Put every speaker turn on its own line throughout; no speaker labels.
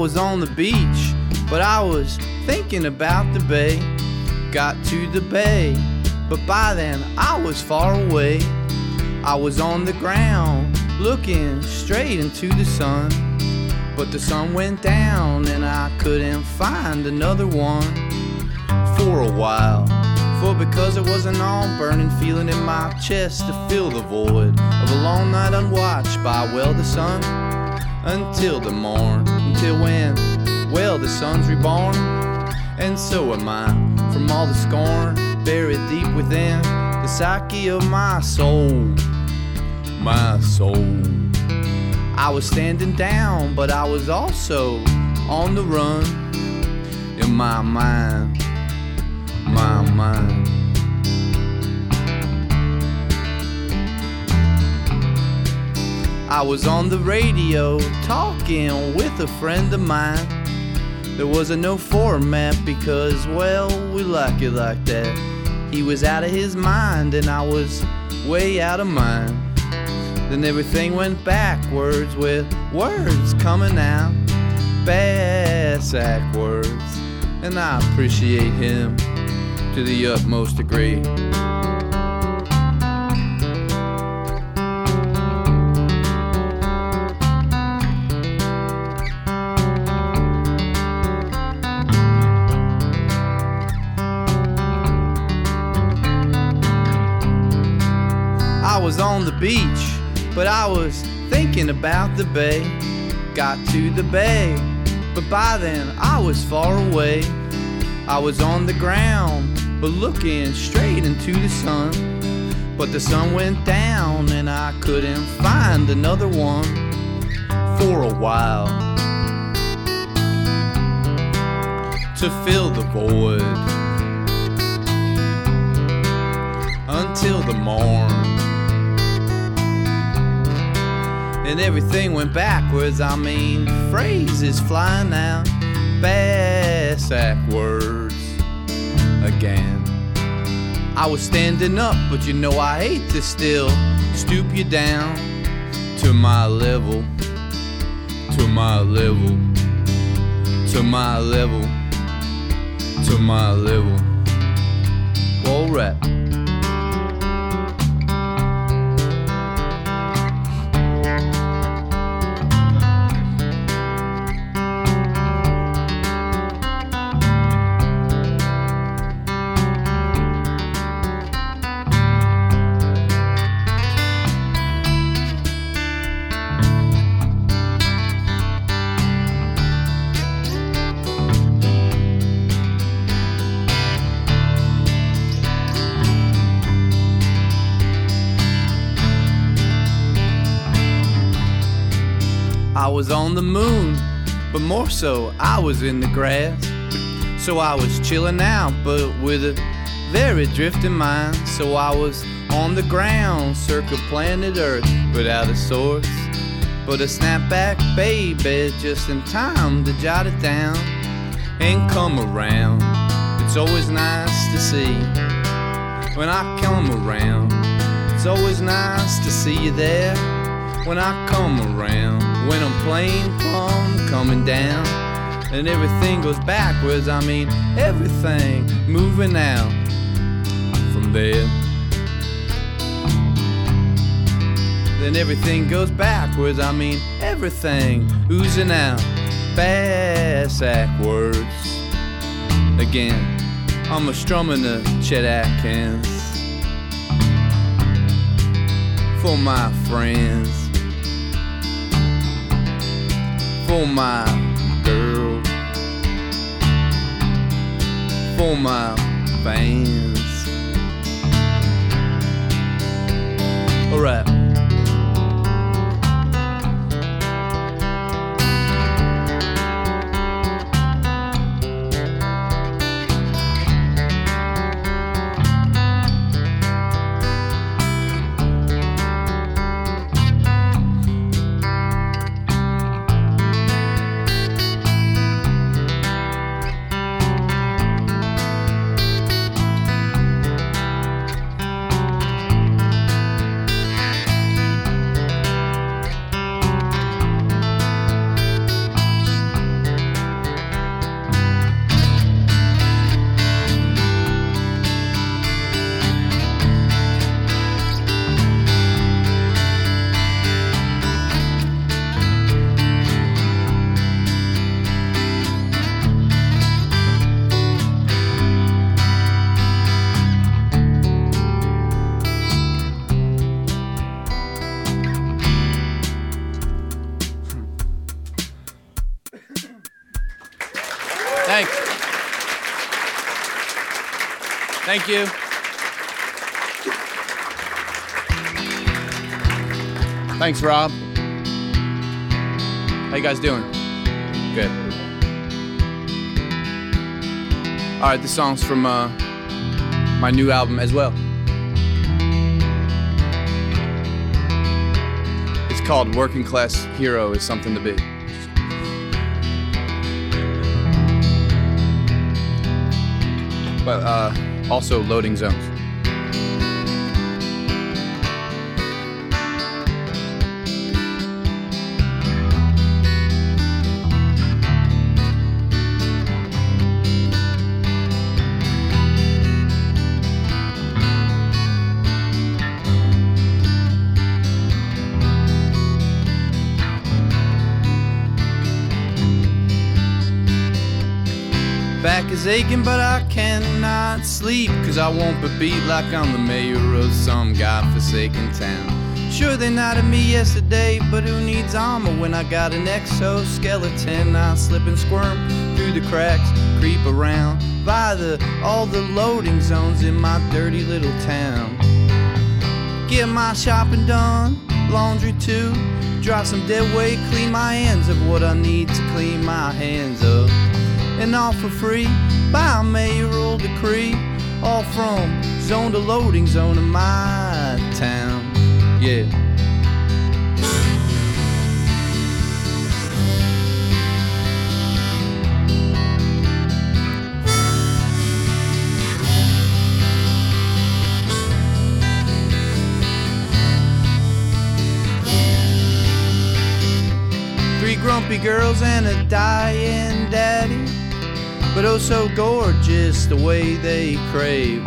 Was on the beach, but I was thinking about the bay. Got to the bay, but by then I was far away. I was on the ground, looking straight into the sun. But the sun went down, and I couldn't find another one for a while. For because it was an all burning feeling in my chest to fill the void of a long night unwatched by, well, the sun until the morn, until when, well, the sun's reborn, and so am I, from all the scorn buried deep within the psyche of my soul, my soul. I was standing down, but I was also on the run in my mind, my mind. I was on the radio talking with a friend of mine. There was a no format because, well, we like it like that. He was out of his mind and I was way out of mine. Then everything went backwards with words coming out, bass words, and I appreciate him to the utmost degree. Was on the beach, but I was thinking about the bay. Got to the bay, but by then I was far away. I was on the ground, but looking straight into the sun. But the sun went down, and I couldn't find another one for a while to fill the void until the morn. And everything went backwards. I mean, phrases flying out, backwards again. I was standing up, but you know I hate to still stoop you down to my level, to my level, to my level, to my level. Whoa, rap. Was on the moon, but more so, I was in the grass. So I was chilling out, but with a very drifting mind. So I was on the ground, circle planet Earth, without a source. But a snapback baby just in time to jot it down and come around. It's always nice to see when I come around. It's always nice to see you there when I come around. When I'm playing come coming down and everything goes backwards, I mean everything moving out from there. Then everything goes backwards, I mean everything oozing out bass words again. I'm a strumming the Chet Atkins for my friends, for my girl, for my fans. Alright. Thank you. Thanks, Rob. How you guys doing? Good. All right, this song's from uh, my new album as well. It's called "Working Class Hero is Something to Be." but uh, also loading zones. Is aching, but I cannot sleep. Cause I won't be beat like I'm the mayor of some godforsaken town. Sure, they knighted me yesterday, but who needs armor when I got an exoskeleton? I slip and squirm through the cracks, creep around by the all the loading zones in my dirty little town. Get my shopping done, laundry too. Drop some dead weight, clean my hands of what I need to clean my hands of and all for free by mayoral decree. All from zone to loading zone in my town. Yeah. Three grumpy girls and a dying daddy but oh so gorgeous the way they crave.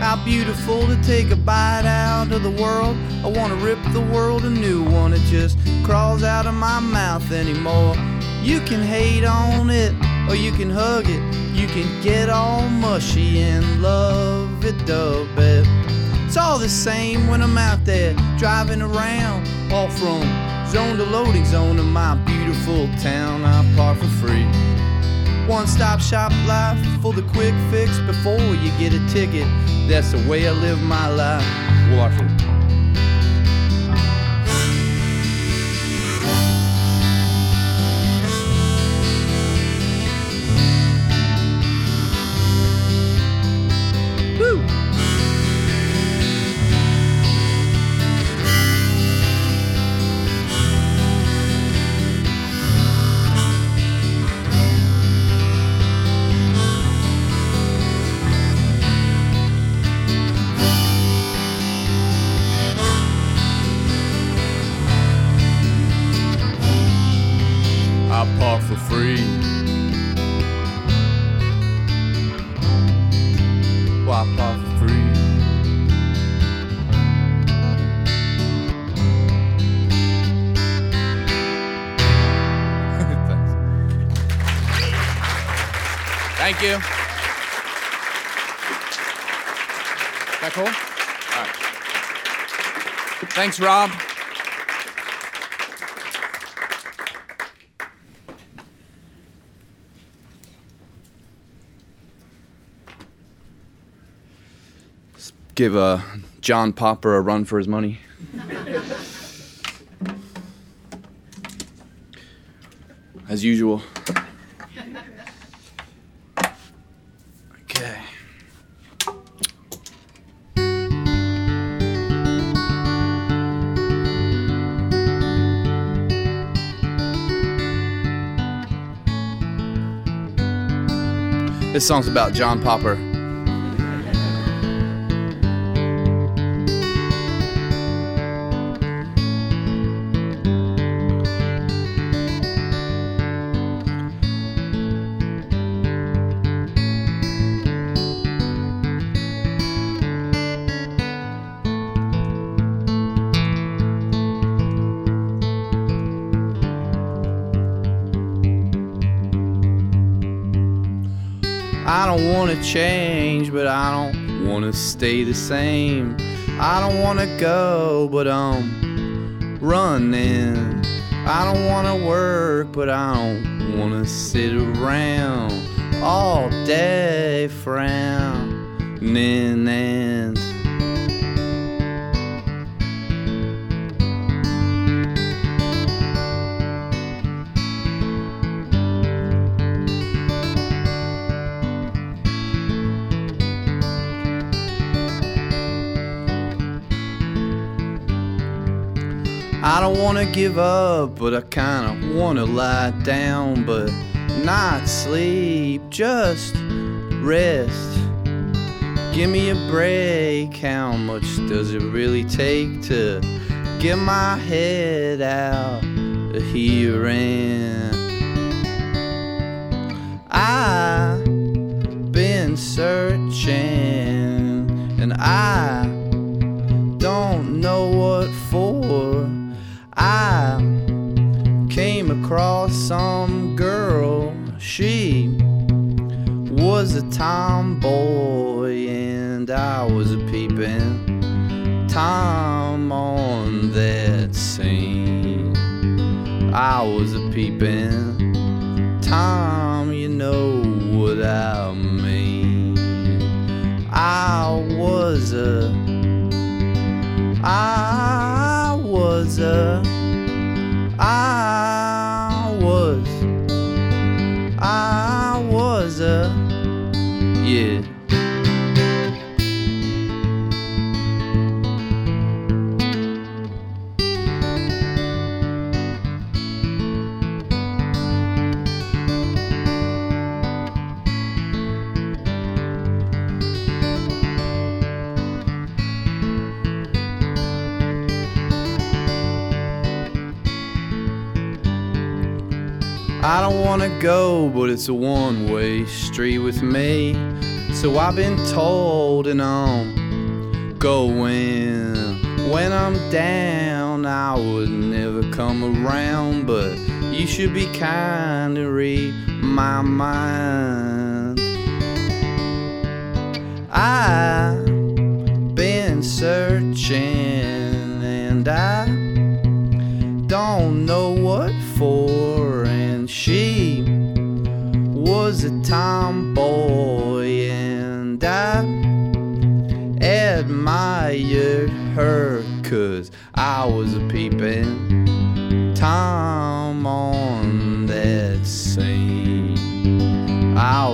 How beautiful to take a bite out of the world. I wanna rip the world a new one, it just crawls out of my mouth anymore. You can hate on it, or you can hug it. You can get all mushy and love it, dub it. It's all the same when I'm out there driving around, all from zone to loading zone in my beautiful town. I park for free. One stop shop life for the quick fix before you get a ticket. That's the way I live my life. Watch it. Thank you. That cool? All right. Thanks, Rob. Let's give uh, John Popper a run for his money. As usual. This song's about John Popper. I don't wanna change, but I don't wanna stay the same. I don't wanna go, but I'm running. I don't wanna work, but I don't wanna sit around all day frowning and I don't wanna give up, but I kinda wanna lie down, but not sleep, just rest. Give me a break. How much does it really take to get my head out of here? And I've been searching, and I tomboy, and I was a peeping Tom on that scene. I was a peeping Tom, you know what I mean. I don't wanna go, but it's a one way street with me. So I've been told, and I'm going. When I'm down, I would never come around, but you should be kind to read my mind. I've been searching, was a tomboy, and I admired her, cause I was a peeping Tom on that scene. I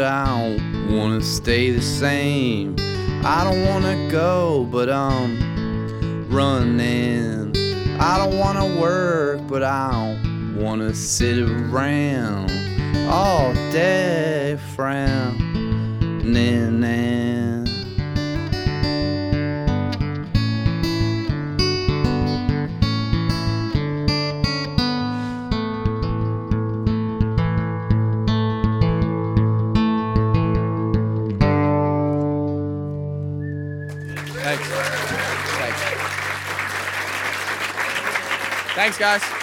but I don't wanna stay the same. I don't wanna go but I'm running. I don't wanna work but I don't wanna sit around. All day frowning Thanks. Guys.